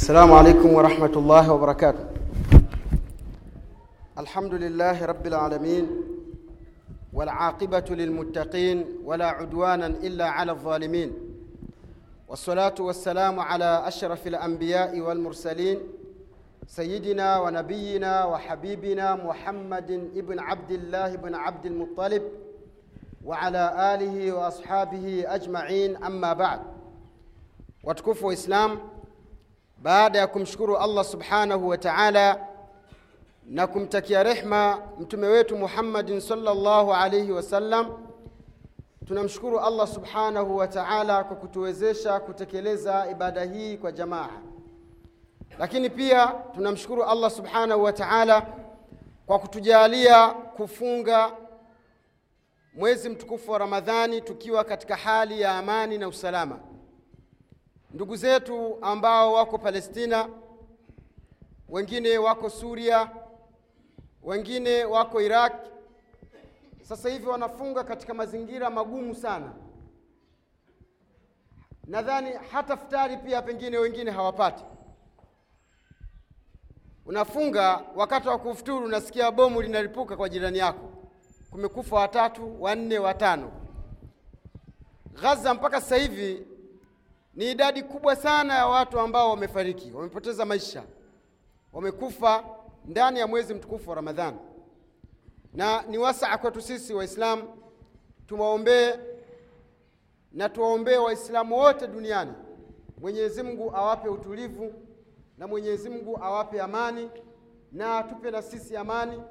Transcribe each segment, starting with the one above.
السلام عليكم ورحمة الله وبركاته. الحمد لله رب العالمين والعاقبة للمتقين ولا عدوانا إلا على الظالمين. والصلاة والسلام على أشرف الأنبياء والمرسلين سيدنا ونبينا وحبيبنا محمد ابن عبد الله بن عبد المطلب وعلى آله وأصحابه أجمعين. أما بعد wa islam baada ya kumshukuru allah subhanahu wa taala na kumtakia rehma mtume wetu muhammadin salllahu alaihi wasallam tunamshukuru allah subhanahu wa taala kwa kutuwezesha kutekeleza ibada hii kwa jamaa. Lakini pia tunamshukuru allah subhanahu wa taala kwa kutujalia kufunga mwezi mtukufu wa ramadhani tukiwa katika hali ya amani na usalama ndugu zetu ambao wako palestina wengine wako suria wengine wako iraq sasa hivi wanafunga katika mazingira magumu sana. Nadhani hata futari pia pengine wengine hawapati. Unafunga wakati wa kufuturu unasikia bomu linalipuka kwa jirani yako. Kumekufa watatu wanne watano. Ghaza mpaka sasa hivi ni idadi kubwa sana ya watu ambao wamefariki wamepoteza maisha wamekufa ndani ya mwezi mtukufu wa ramadhani na ni wasaa kwetu sisi waislamu tuwaombee na tuwaombee waislamu wote duniani mwenyezi mungu awape utulivu na mwenyezi mungu awape amani na atupe na sisi amani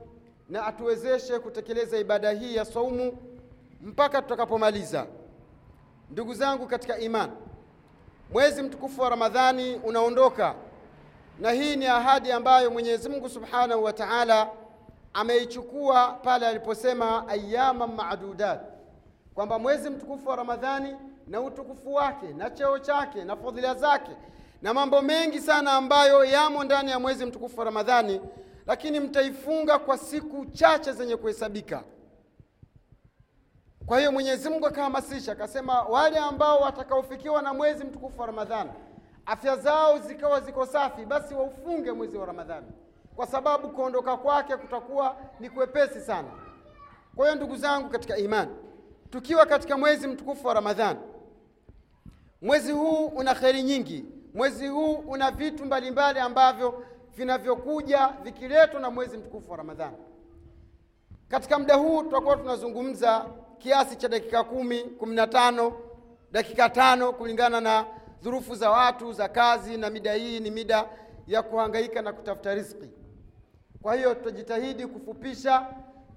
na atuwezeshe kutekeleza ibada hii ya saumu mpaka tutakapomaliza. Ndugu zangu katika imani mwezi mtukufu wa ramadhani unaondoka na hii ni ahadi ambayo mwenyezi mungu subhanahu wa taala ameichukua pale aliposema ayama madudat kwamba mwezi mtukufu wa ramadhani na utukufu wake na cheo chake na fadhila zake na mambo mengi sana ambayo yamo ndani ya mwezi mtukufu wa ramadhani lakini mtaifunga kwa siku chache zenye kuhesabika kwa hiyo mwenyezi mungu akahamasisha akasema wale ambao watakaofikiwa na mwezi mtukufu wa ramadhani afya zao zikawa ziko safi basi waufunge mwezi wa ramadhani. Kwa sababu kuondoka kwake kutakuwa ni kwepesi sana. Kwa hiyo ndugu zangu katika imani tukiwa katika mwezi mtukufu wa ramadhani mwezi huu una kheri nyingi. Mwezi huu una vitu mbalimbali ambavyo vinavyokuja vikiletwa na mwezi mtukufu wa ramadhani. Katika muda huu tutakuwa tunazungumza kiasi cha dakika kumi kumi na tano dakika tano kulingana na dhurufu za watu za kazi na mida hii ni mida ya kuhangaika na kutafuta riziki. Kwa hiyo tutajitahidi kufupisha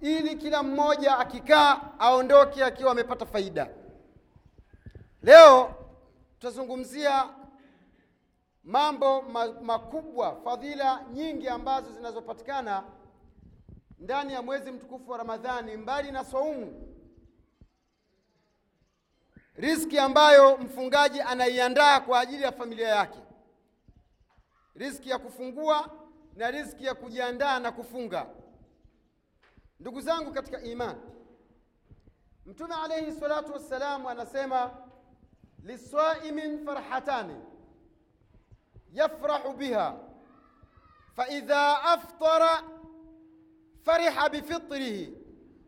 ili kila mmoja akikaa aondoke akiwa amepata faida. Leo tutazungumzia mambo makubwa fadhila nyingi ambazo zinazopatikana ndani ya mwezi mtukufu wa ramadhani mbali na saumu riski ambayo mfungaji anaiandaa kwa ajili ya familia yake. Riski ya kufungua na riski ya kujiandaa na kufunga. Ndugu zangu katika imani mtume alaihi salatu wassalamu anasema liswaimin farhatani yafrahu biha faidha aftara fariha bifitrihi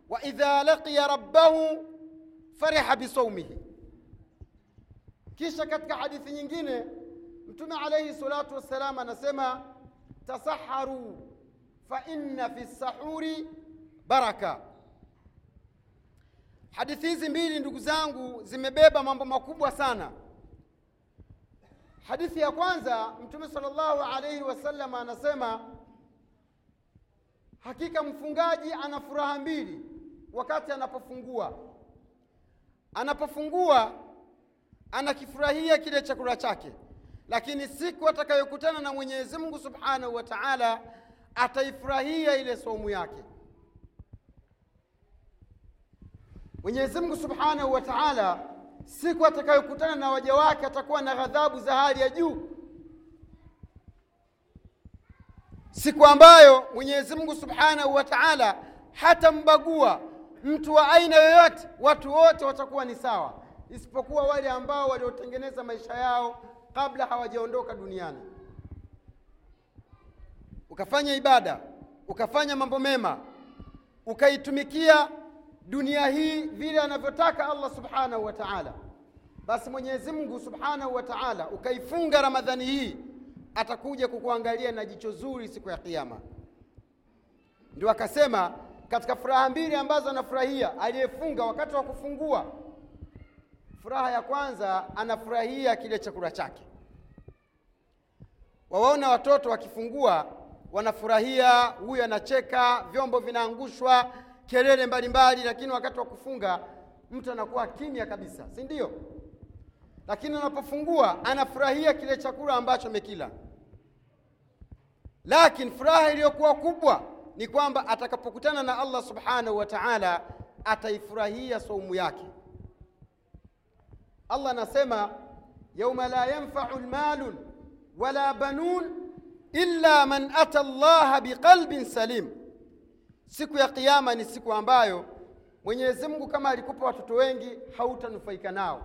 waidha laqiya rabbahu fariha bisaumihi kisha katika hadithi nyingine mtume alaihi salatu wassalam anasema tasaharu fa inna fi sahuri baraka. Hadithi hizi mbili ndugu zangu zimebeba mambo makubwa sana. Hadithi ya kwanza mtume salllahu alaihi wasallam anasema hakika mfungaji ana furaha mbili wakati anapofungua. Anapofungua anakifurahia kile chakula chake. Lakini siku atakayokutana na mwenyezi mungu subhanahu wa taala ataifurahia ile saumu yake. Mwenyezi mungu subhanahu wa taala siku atakayokutana na waja wake atakuwa na ghadhabu za hali ya juu. Siku ambayo mwenyezi mungu subhanahu wa taala hatambagua mtu wa aina yoyote watu wote watakuwa ni sawa isipokuwa wale ambao waliotengeneza maisha yao kabla hawajaondoka duniani ukafanya ibada ukafanya mambo mema ukaitumikia dunia hii vile anavyotaka allah subhanahu wa taala basi mwenyezi mungu subhanahu wa taala ukaifunga ramadhani hii atakuja kukuangalia na jicho zuri siku ya Kiyama. ndio akasema katika furaha mbili ambazo anafurahia aliyefunga wakati wa kufungua furaha ya kwanza anafurahia kile chakula chake. Wawaona watoto wakifungua wanafurahia huyu anacheka vyombo vinaangushwa kelele mbalimbali lakini wakati wa kufunga mtu anakuwa kimya kabisa si ndio? Lakini anapofungua anafurahia kile chakula ambacho amekila. Lakini furaha iliyokuwa kubwa ni kwamba atakapokutana na allah subhanahu wa taala ataifurahia saumu yake allah anasema yauma la yanfau lmalun wala banun illa man ata llaha biqalbin salim. Siku ya kiyama ni siku ambayo mwenyezi mungu kama alikupa watoto wengi hautanufaika nao.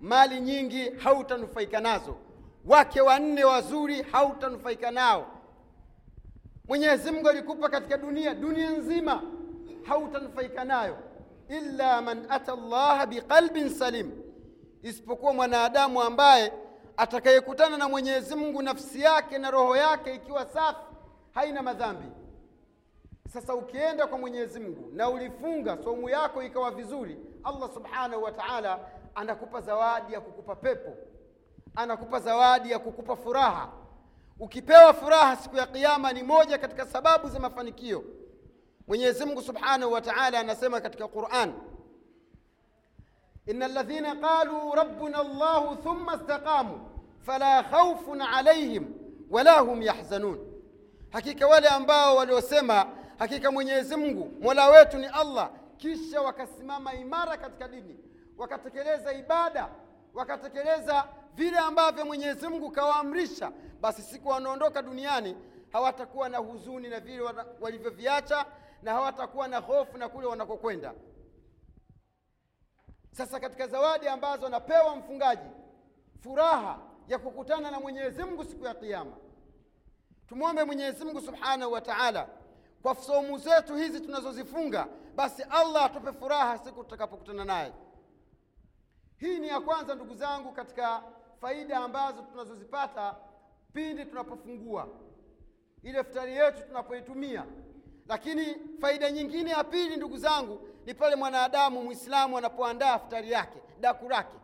Mali nyingi hautanufaika nazo. Wake wanne wazuri hautanufaika nao. Mwenyezi mungu alikupa katika dunia dunia nzima hautanufaika nayo. Illa man ata llaha biqalbin salim isipokuwa mwanadamu ambaye atakayekutana na mwenyezi mungu nafsi yake na roho yake ikiwa safi haina madhambi. Sasa ukienda kwa mwenyezi mungu na ulifunga somu yako ikawa vizuri allah subhanahu wa taala anakupa zawadi ya kukupa pepo anakupa zawadi ya kukupa furaha. Ukipewa furaha siku ya Kiyama ni moja katika sababu za mafanikio. Mwenyezi mungu subhanahu wa taala anasema katika quran إن الذين قالوا ربنا الله ثم استقاموا فلا خوف عليهم ولا هم يحزنون hakika wale ambao waliosema hakika mwenyezi mungu mola wetu ni allah kisha wakasimama imara katika dini wakatekeleza ibada wakatekeleza vile ambavyo mwenyezi mungu kawaamrisha basi siku wanaondoka duniani hawatakuwa na huzuni na vile walivyoviacha na hawatakuwa na hofu na kule wanakokwenda sasa katika zawadi ambazo anapewa mfungaji furaha ya kukutana na mwenyezi mungu siku ya kiama tumwombe mwenyezi mungu subhanahu wa taala kwa somu zetu hizi tunazozifunga basi allah atupe furaha siku tutakapokutana naye. Hii ni ya kwanza ndugu zangu katika faida ambazo tunazozipata pindi tunapofungua ile futari yetu tunapoitumia. Lakini faida nyingine ya pili ndugu zangu ni pale mwanadamu mwislamu anapoandaa futari yake daku lake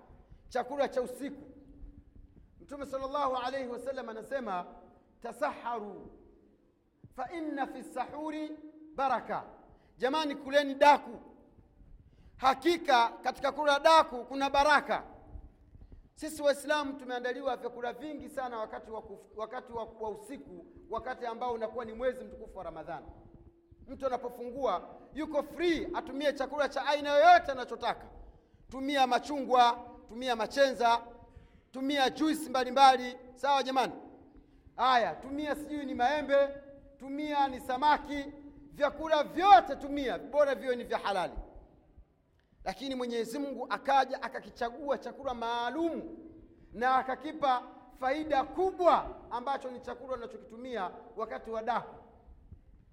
chakula cha usiku. Mtume sal llahu alaihi wasallam anasema tasaharu fa inna fi sahuri baraka. Jamani kuleni daku. Hakika katika kula daku kuna baraka. Sisi waislamu tumeandaliwa vyakula vingi sana wakati wa, wakati wa, wa usiku wakati ambao unakuwa ni mwezi mtukufu wa ramadhani mtu anapofungua yuko free atumie chakula cha aina yoyote anachotaka. Tumia machungwa tumia machenza tumia juisi mbalimbali. Sawa jamani? Haya tumia sijui ni maembe tumia ni samaki. Vyakula vyote tumia bora viwe ni vya halali. Lakini mwenyezi mungu akaja akakichagua chakula maalum na akakipa faida kubwa ambacho ni chakula unachokitumia wakati wa daku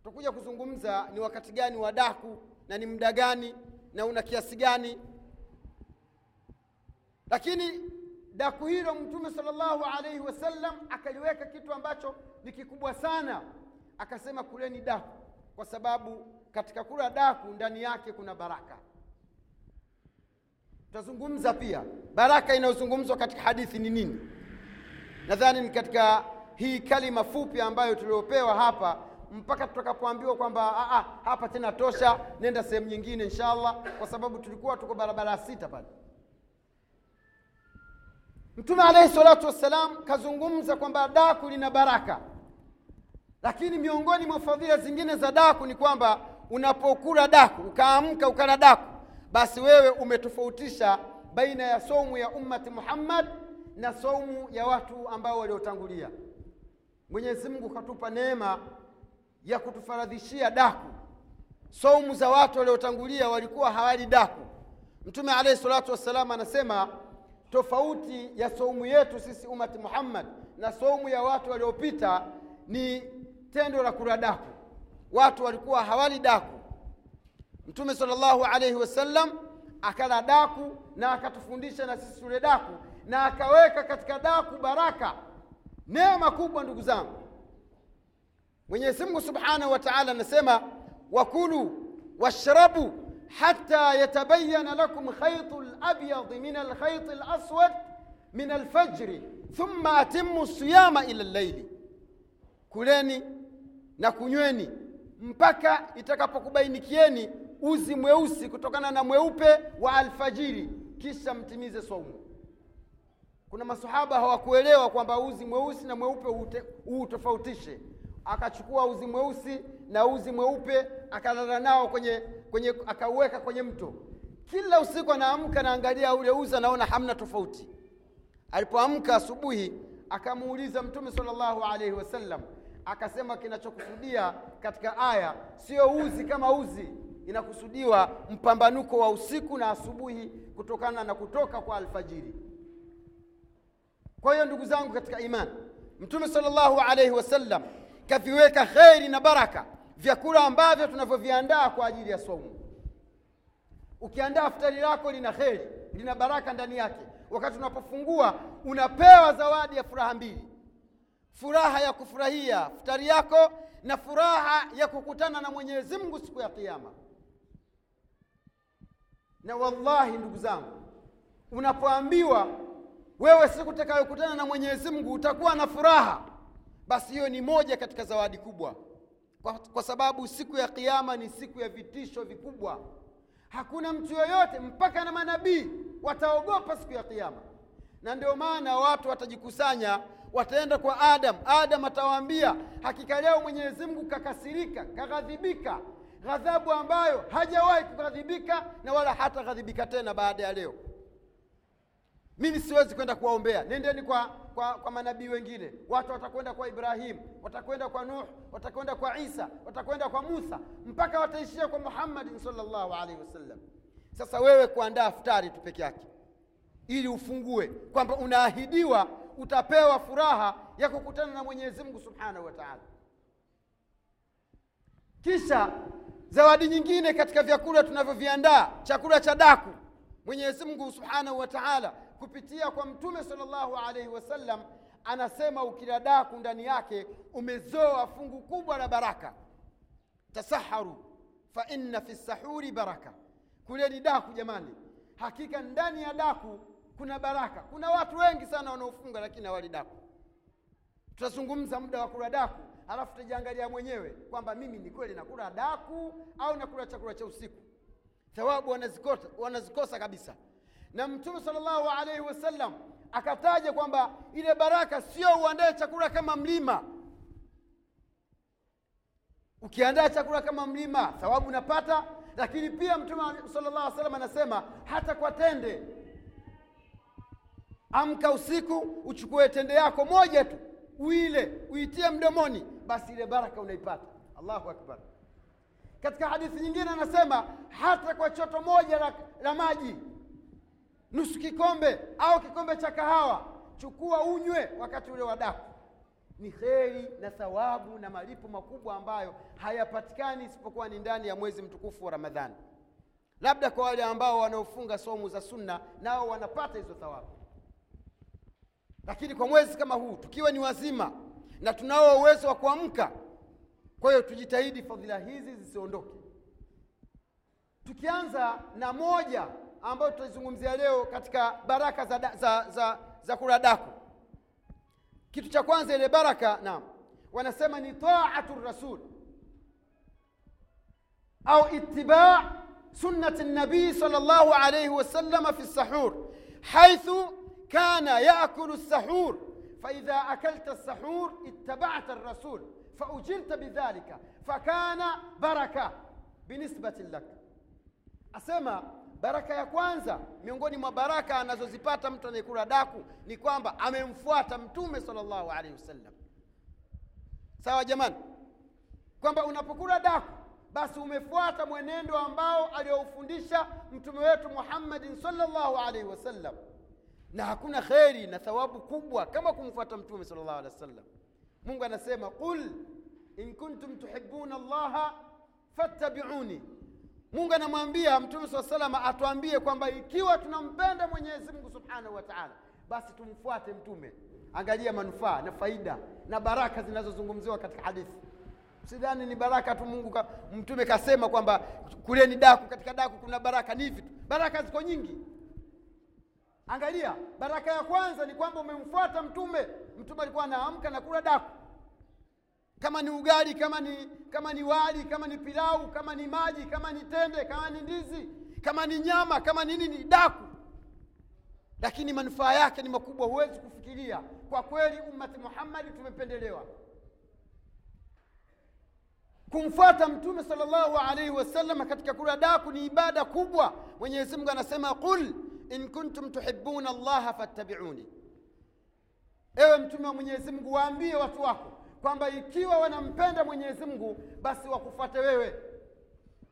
tutakuja kuzungumza ni wakati gani wa daku na ni muda gani na una kiasi gani. Lakini daku hilo mtume salllahu alaihi wasallam akaliweka kitu ambacho ni kikubwa sana. Akasema kuleni daku kwa sababu katika kula daku ndani yake kuna baraka. Tutazungumza pia baraka inayozungumzwa katika hadithi ni nini? Nadhani ni katika hii kalima fupi ambayo tuliopewa hapa mpaka tutakapoambiwa kwamba hapa tena tosha nenda sehemu nyingine inshallah kwa sababu tulikuwa tuko barabara ya sita pale. Mtume alaihi salatu wassalam kazungumza kwamba daku lina baraka. Lakini miongoni mwa fadhila zingine za daku ni kwamba unapokula daku ukaamka ukala daku basi wewe umetofautisha baina ya somu ya ummati muhammad na somu ya watu ambao waliotangulia. Mwenyezi mungu katupa neema ya kutufaradhishia daku. Saumu za watu waliotangulia walikuwa hawali daku. Mtume alaihi salatu wassalam anasema tofauti ya saumu yetu sisi umati muhammad na saumu ya watu waliopita ni tendo la kula daku. Watu walikuwa hawali daku. Mtume sallallahu alaihi wasallam akala daku na akatufundisha na sisi tule daku na akaweka katika daku baraka. Neema kubwa ndugu zangu mwenyezi mungu subhanahu wa taala anasema wakulu washrabu hata yatabayana lakum khaitu labyadi min laswad min alfajri thumma atimu siyama ila llaili kuleni na kunyweni mpaka itakapokubainikieni uzi mweusi kutokana na mweupe wa alfajiri kisha mtimize saumu kuna masahaba hawakuelewa kwamba uzi mweusi na mweupe uutofautishe akachukua uzi mweusi na uzi mweupe akalala nao kwenye, kwenye akauweka kwenye mto. Kila usiku anaamka naangalia ule uzi anaona hamna tofauti. Alipoamka asubuhi akamuuliza mtume sallallahu alaihi wasallam akasema kinachokusudia katika aya sio uzi kama uzi inakusudiwa mpambanuko wa usiku na asubuhi kutokana na kutoka kwa alfajiri. Kwa hiyo ndugu zangu katika imani mtume sallallahu alaihi wasallam kaviweka kheri na baraka vyakula ambavyo tunavyoviandaa kwa ajili ya saumu ukiandaa futari lako lina kheri lina baraka ndani yake. Wakati unapofungua unapewa zawadi ya furaha mbili. Furaha ya kufurahia futari yako na furaha ya kukutana na mwenyezi mungu siku ya kiama na wallahi ndugu zangu unapoambiwa wewe siku utakayokutana na mwenyezi mungu utakuwa na furaha basi hiyo ni moja katika zawadi kubwa. Kwa, kwa sababu siku ya kiama ni siku ya vitisho vikubwa. Hakuna mtu yoyote mpaka na manabii wataogopa siku ya kiama na ndio maana watu watajikusanya wataenda kwa adam. Adam atawaambia hakika leo mwenyezi mungu kakasirika kaghadhibika. Ghadhabu ambayo hajawahi kughadhibika na wala hataghadhibika tena baada ya leo mimi siwezi kwenda kuwaombea. Nendeni kwa, kwa, kwa manabii wengine. Watu watakwenda kwa Ibrahimu, watakwenda kwa nuh watakwenda kwa isa watakwenda kwa musa mpaka wataishia kwa muhammadin sallallahu alaihi wasallam. Sasa wewe kuandaa futari tu peke yake ili ufungue kwamba unaahidiwa utapewa furaha ya kukutana na mwenyezi mungu subhanahu wa taala. Kisha zawadi nyingine katika vyakula tunavyoviandaa chakula cha daku. Mwenyezi mungu subhanahu wa taala kupitia kwa mtume salllahu alaihi wasallam anasema ukiladaku ndani yake umezoa fungu kubwa la baraka. Tasaharu fa inna fi sahuri baraka. Kuleni daku jamani. Hakika ndani ya daku kuna baraka. Kuna watu wengi sana wanaofunga lakini hawali daku. Tutazungumza muda wa kula daku halafu tutajiangalia mwenyewe kwamba mimi ni kweli nakula daku au nakula chakula cha usiku. Thawabu wanazikosa, wanazikosa kabisa na mtume salllahu alaihi wasallam akataja kwamba ile baraka sio uandae chakula kama mlima. Ukiandaa chakula kama mlima thawabu unapata lakini pia mtume salllah alih salam anasema hata kwa tende. Amka usiku uchukue tende yako moja tu uile uitie mdomoni basi ile baraka unaipata. Allahu akbar. Katika hadithi nyingine anasema hata kwa choto moja la, la maji nusu kikombe au kikombe cha kahawa chukua unywe wakati ule wa daku. Ni kheri na thawabu na malipo makubwa ambayo hayapatikani isipokuwa ni ndani ya mwezi mtukufu wa ramadhani. Labda kwa wale ambao wanaofunga somu za sunna nao wanapata hizo thawabu. Lakini kwa mwezi kama huu tukiwa ni wazima na tunao uwezo wa kuamka kwa hiyo tujitahidi fadhila hizi zisiondoke. Tukianza na moja ambayo tutaizungumzia leo katika baraka za, da, za, za, za kula daku. Kitu cha kwanza ile baraka naam wanasema ni taatu rasul au itibaa sunnati nabii sal llahu alaihi wasalama fi lsahur haithu kana yakulu lsahur faidha akalta lsahur ittabata الrasul faujirta bidhalika fakana baraka binisbati lak. Asema baraka ya kwanza miongoni mwa baraka anazozipata mtu anayekula daku ni kwamba amemfuata mtume sallallahu alaihi wasallam. Sawa jamani? Kwamba unapokula daku basi umefuata mwenendo ambao aliyoufundisha mtume wetu muhammadin sallallahu alaihi wasallam. Na hakuna kheri na thawabu kubwa kama kumfuata mtume sallallahu alaihi wasallam. Mungu anasema qul in kuntum tuhibuna llaha fattabiuni mungu anamwambia mtume saa salama atuambie kwamba ikiwa tunampenda mwenyezi mungu subhanahu wa taala basi tumfuate mtume. Angalia manufaa na faida na baraka zinazozungumziwa katika hadithi. Sidhani ni baraka tu mungu ka, mtume kasema kwamba kuleni daku katika daku kuna baraka ni hivi tu baraka ziko nyingi. Angalia baraka ya kwanza ni kwamba umemfuata mtume. Mtume alikuwa anaamka na kula daku kama ni ugali kama ni kama ni wali kama ni pilau kama ni maji kama ni tende kama ni ndizi kama ni nyama kama ni nini daku. Lakini manufaa yake ni makubwa huwezi kufikiria. Kwa kweli ummati muhammadi tumependelewa. Kumfuata mtume salllahu alaihi wasallam katika kula daku ni ibada kubwa. Mwenyezi mungu anasema qul in kuntum tuhibuna llaha fattabiuni. Ewe mtume wa mwenyezi mungu waambie watu wako kwamba ikiwa wanampenda mwenyezi mungu basi wakufuate wewe.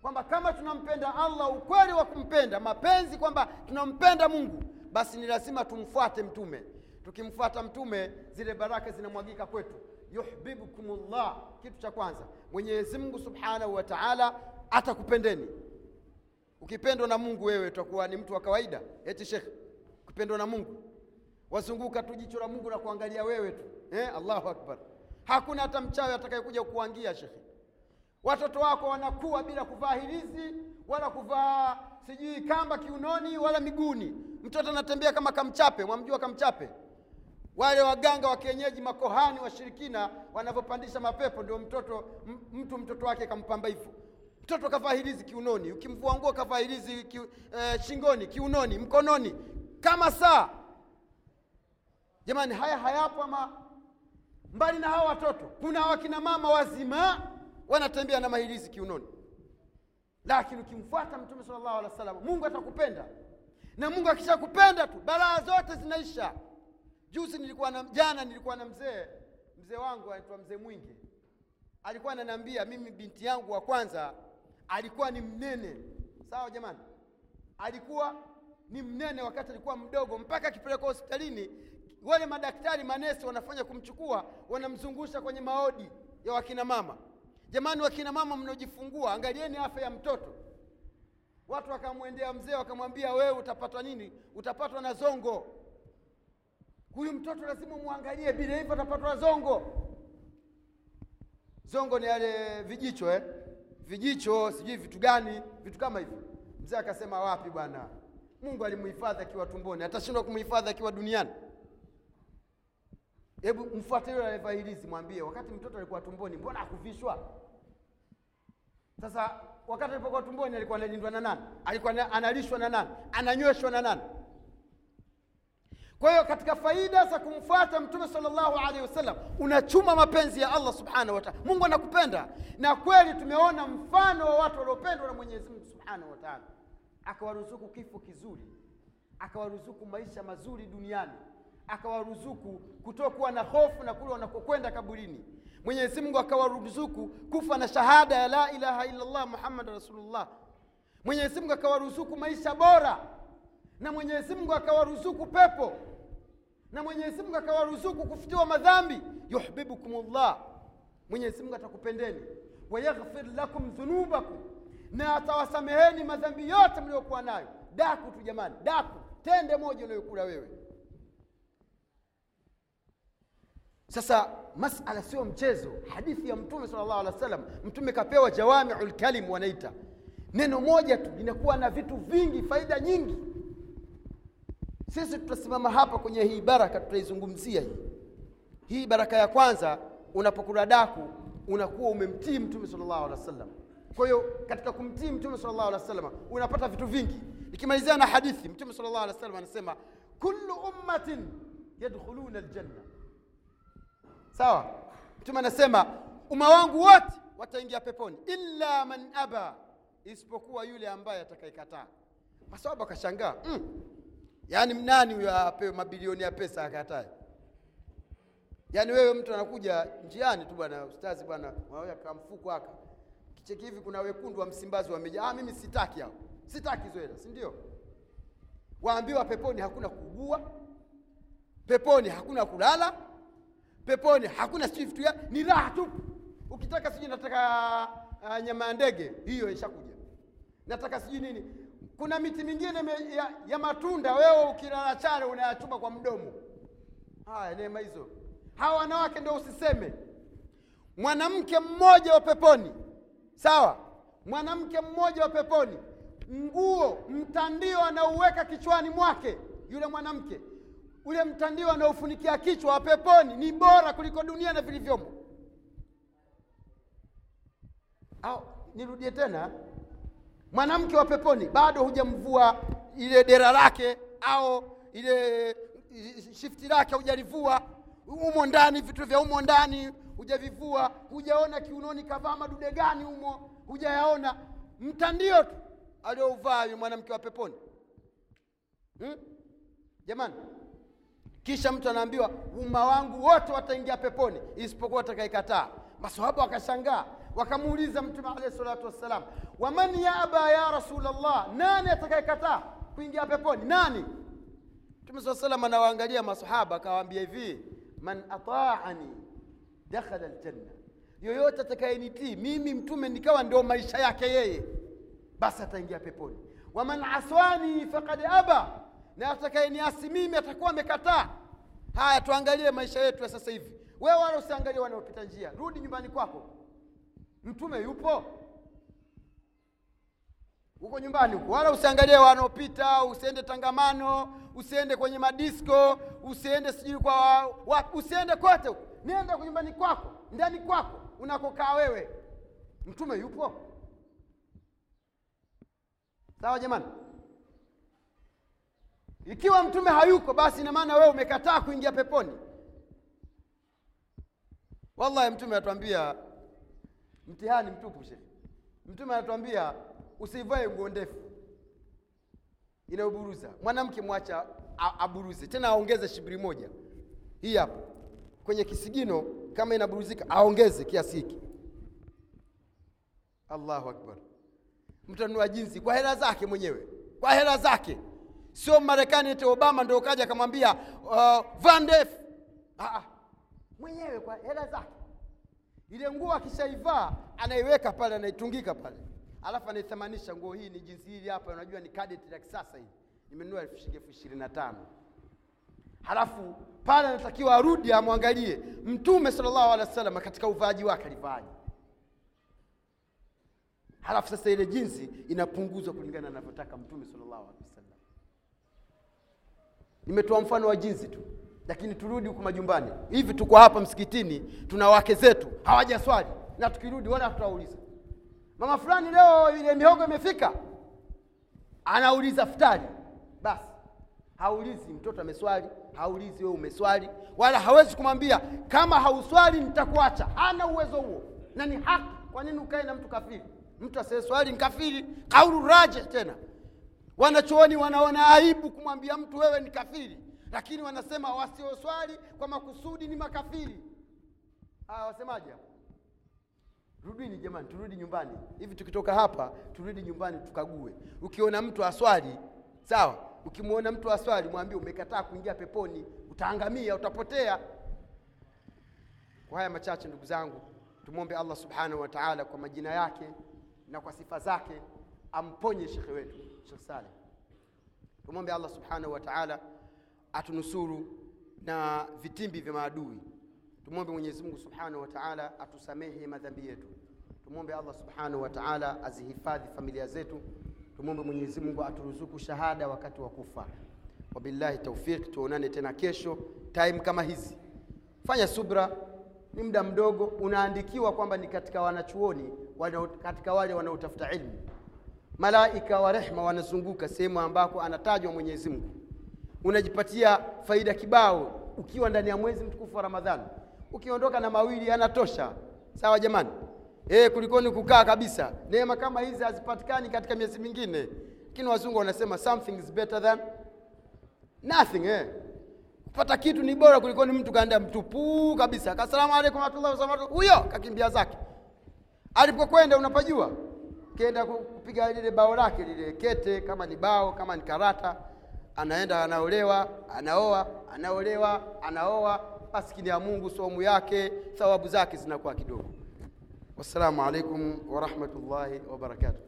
Kwamba kama tunampenda allah ukweli wa kumpenda mapenzi kwamba tunampenda mungu basi ni lazima tumfuate mtume. Tukimfuata mtume zile baraka zinamwagika kwetu. Yuhibbukumullah llah kitu cha kwanza. Mwenyezi mungu subhanahu wa taala atakupendeni. Ukipendwa na mungu wewe utakuwa ni mtu wa kawaida. Eti shekhe ukipendwa na mungu. Wazunguka tu jicho la mungu na kuangalia wewe tu. Eh, allahu akbar hakuna hata mchawi atakayekuja kuangia shekhe. Watoto wako wanakuwa bila kuvaa hirizi wala kuvaa sijui kamba kiunoni wala miguuni. Mtoto anatembea kama kamchape mwamjua kamchape. Wale waganga wa kienyeji makohani washirikina wanavyopandisha mapepo ndio mtoto mtu mtoto wake kampamba hivyo. Mtoto kavaa hirizi kiunoni ukimvua nguo kavaa hirizi ki, eh, shingoni kiunoni mkononi kama saa. Jamani haya hayapo ama mbali na hawa watoto kuna wakina mama wazima wanatembea na mahirizi kiunoni. Lakini ukimfuata mtume sala llahu alehi wa sallam mungu atakupenda. Na mungu akishakupenda tu balaa zote zinaisha. Juzi nilikuwa na jana nilikuwa na mzee mzee wangu anaitwa mzee mwingi alikuwa ananiambia mimi binti yangu wa kwanza alikuwa ni mnene. Sawa jamani? Alikuwa ni mnene wakati alikuwa mdogo mpaka akipelekwa hospitalini wale madaktari manesi wanafanya kumchukua wanamzungusha kwenye maodi ya wakina mama. Jamani wakina mama mnaojifungua angalieni afya ya mtoto. Watu wakamwendea mzee wakamwambia wewe utapatwa nini? Utapatwa na zongo. Huyu mtoto lazima muangalie, bila hivyo atapatwa zongo. Zongo ni yale vijicho eh? vijicho sijui vitu gani vitu kama hivyo. Mzee akasema wapi bwana? Mungu alimhifadhi akiwa tumboni. Atashindwa kumhifadhi akiwa duniani hebu mfuate yule hirizi mwambie wakati mtoto alikuwa tumboni mbona akuvishwa sasa wakati alipokuwa tumboni alikuwa analindwa na nani? Alikuwa analishwa na nani? Ananyweshwa na nani? Kwa hiyo katika faida za kumfuata mtume salllahu alaihi wasallam unachuma mapenzi ya allah subhanahu wataala mungu anakupenda. Na kweli tumeona mfano wa watu waliopendwa na mwenyezi mungu subhanahu wataala akawaruzuku kifo kizuri. Akawaruzuku maisha mazuri duniani akawaruzuku kutokuwa na hofu na kule wanakokwenda kaburini. Mwenyezi mungu akawaruzuku kufa na shahada ya la ilaha illallah muhammad rasulullah. Mwenyezi mungu akawaruzuku maisha bora. Na mwenyezi mungu akawaruzuku pepo. Na mwenyezi mungu akawaruzuku kufutiwa madhambi. Yuhbibukum llah mwenyezi mungu atakupendeni. Wayaghfir lakum dhunubakum. Na atawasameheni madhambi yote mliokuwa nayo. Daku tu jamani daku. Tende moja unayokula wewe sasa masala sio mchezo. Hadithi ya mtume salllah alih wa sallam mtume kapewa jawamiu lkalim wanaita. Neno moja tu linakuwa na vitu vingi faida nyingi. Sisi tutasimama hapa kwenye hii baraka tutaizungumzia hii. Hii baraka ya kwanza unapokula daku unakuwa umemtii mtume salllah alih wa sallam kwa hiyo katika kumtii mtume salllah alih wa sallam unapata vitu vingi. Ikimalizia na hadithi mtume salllah alih wa sallam anasema kullu ummatin yadkhuluna ljanna sawa? Mtume anasema umma wangu wote wataingia peponi illa man aba isipokuwa yule ambaye atakayekataa. Kwa akashangaa mm. yaani nani huyo apewe mabilioni ya pesa akatae? Yaani wewe mtu anakuja njiani tu bwana ustazi bwana kamfuko aka kicheki hivi kuna wekundu wa msimbazi wameja ah, mimi sitaki hao. Sitaki zoela sindio si ndio? Waambiwa peponi hakuna kugua peponi hakuna kulala peponi hakuna sijui vitu ni raha tu. Ukitaka sijui nataka uh, nyama ya ndege hiyo ishakuja. Nataka sijui nini. Kuna miti mingine me, ya, ya matunda wewe ukilala chale unayachuma kwa mdomo. Haya neema hizo. Hawa wanawake ndio usiseme. Mwanamke mmoja wa peponi. Sawa? Mwanamke mmoja wa peponi. Nguo mtandio anauweka kichwani mwake yule mwanamke ule mtandio anaofunikia kichwa wa peponi ni bora kuliko dunia na vilivyomo. Au nirudie tena. Mwanamke wa peponi bado hujamvua ile dera lake au ile shifti lake hujalivua. Umo ndani vitu vya umo ndani hujavivua. Hujaona kiunoni kavaa madude gani humo hujayaona. Mtandio tu aliouvaa mwanamke wa peponi. Hmm? jamani kisha mtu anaambiwa umma wangu wote wataingia peponi isipokuwa watakaekataa masahaba wakashangaa wakamuuliza mtume alehi salatu wassalam waman yaba ya rasulllah nani atakayekataa kuingia peponi? Nani? Mtume saa salam anawaangalia masahaba akawaambia hivi man ataani dakhala ljanna yoyote atakayenitii mimi mtume nikawa ndio maisha yake yeye basi ataingia peponi. Waman aswani faqad aba na atakayeniasi mimi atakuwa amekataa. Haya tuangalie maisha yetu ya sasa hivi. Wewe wala usiangalie wanaopita njia. Rudi nyumbani kwako. Mtume yupo? Huko nyumbani huko. Wala usiangalie wanaopita usiende tangamano usiende kwenye madisko usiende sijui kwa wa, usiende kote huko. Nenda nyumbani kwako ndani kwako unakokaa wewe. Mtume yupo? Sawa jamani ikiwa mtume hayuko basi ina maana wewe umekataa kuingia peponi. Wallahi mtume anatuambia mtihani mtupu shehe mtume anatuambia usivae nguo ndefu. Inayoburuza mwanamke mwacha aburuze. Tena aongeze shibiri moja. Hii hapa kwenye kisigino kama inaburuzika aongeze kiasi hiki. Allahu akbar. Mtu anunua jinsi kwa hela zake mwenyewe. Kwa hela zake sio marekani eti obama ndo kaja akamwambia uh, vaa ah, mwenyewe kwa hela zake. Ile nguo akishaivaa anaiweka pale anaitungika pale. Alafu anaithamanisha nguo hii ni jinsi hili hapa unajua ni kadeti la kisasa hii. Nimenunua elfu shilingi elfu ishirini na tano. Halafu pale anatakiwa arudi amwangalie. Mtume sallallahu alaihi wasallam katika uvaaji wake alivaaje. halafu sasa ile jinsi inapunguzwa kulingana na anavyotaka mtume sallallahu alaihi wasallam nimetoa mfano wa jinsi tu. Lakini turudi huku majumbani. Hivi tuko hapa msikitini tuna wake zetu hawajaswali. Na tukirudi wala tutawauliza mama fulani leo ile mihogo imefika. Anauliza futari. Basi haulizi mtoto ameswali haulizi wewe umeswali wala hawezi kumwambia kama hauswali nitakuacha. Hana uwezo huo. Na ni haki. Kwa nini ukae na mtu kafiri? Mtu asiyeswali ni kafiri kaulu raje tena wanachuoni wanaona aibu kumwambia mtu wewe ni kafiri. Lakini wanasema wasioswali kwa makusudi ni makafiri. Ah, wasemaje? Rudini jamani turudi nyumbani. Hivi tukitoka hapa turudi nyumbani tukague. Ukiona mtu aswali sawa. Ukimwona mtu aswali mwambie umekataa kuingia peponi. Utaangamia utapotea. Kwa haya machache ndugu zangu tumwombe allah subhanahu wa taala kwa majina yake na kwa sifa zake amponye shekhe wetu shekh saleh tumwombe allah subhanahu wa taala atunusuru na vitimbi vya maadui. Tumwombe mwenyezi mungu subhanahu wa taala atusamehe madhambi yetu. Tumwombe allah subhanahu wa taala azihifadhi familia zetu. Tumwombe mwenyezi mungu aturuzuku shahada wakati wa kufa. Wabillahi taufiq tuonane tena kesho time kama hizi. Fanya subra ni muda mdogo unaandikiwa kwamba ni katika wanachuoni wana, katika wale wanaotafuta ilmu malaika wa rehma wanazunguka sehemu ambako anatajwa mwenyezi mungu. Unajipatia faida kibao ukiwa ndani ya mwezi mtukufu wa ramadhani. Ukiondoka na mawili yanatosha. Sawa jamani? E, kulikoni kukaa kabisa? Neema kama hizi hazipatikani katika miezi mingine. Lakini wazungu wanasema something is better than nothing eh. kupata kitu ni bora kulikoni mtu kaenda mtupu kabisa. Kasalamu alaikum wabarakatuh. Huyo kakimbia zake. Alipokwenda unapajua kenda kupiga lile bao lake lile kete kama ni bao kama ni karata anaenda anaolewa anaoa anaolewa anaoa maskini ya mungu somu yake thawabu zake zinakuwa kidogo. Wassalamu alaikum warahmatullahi wabarakatuh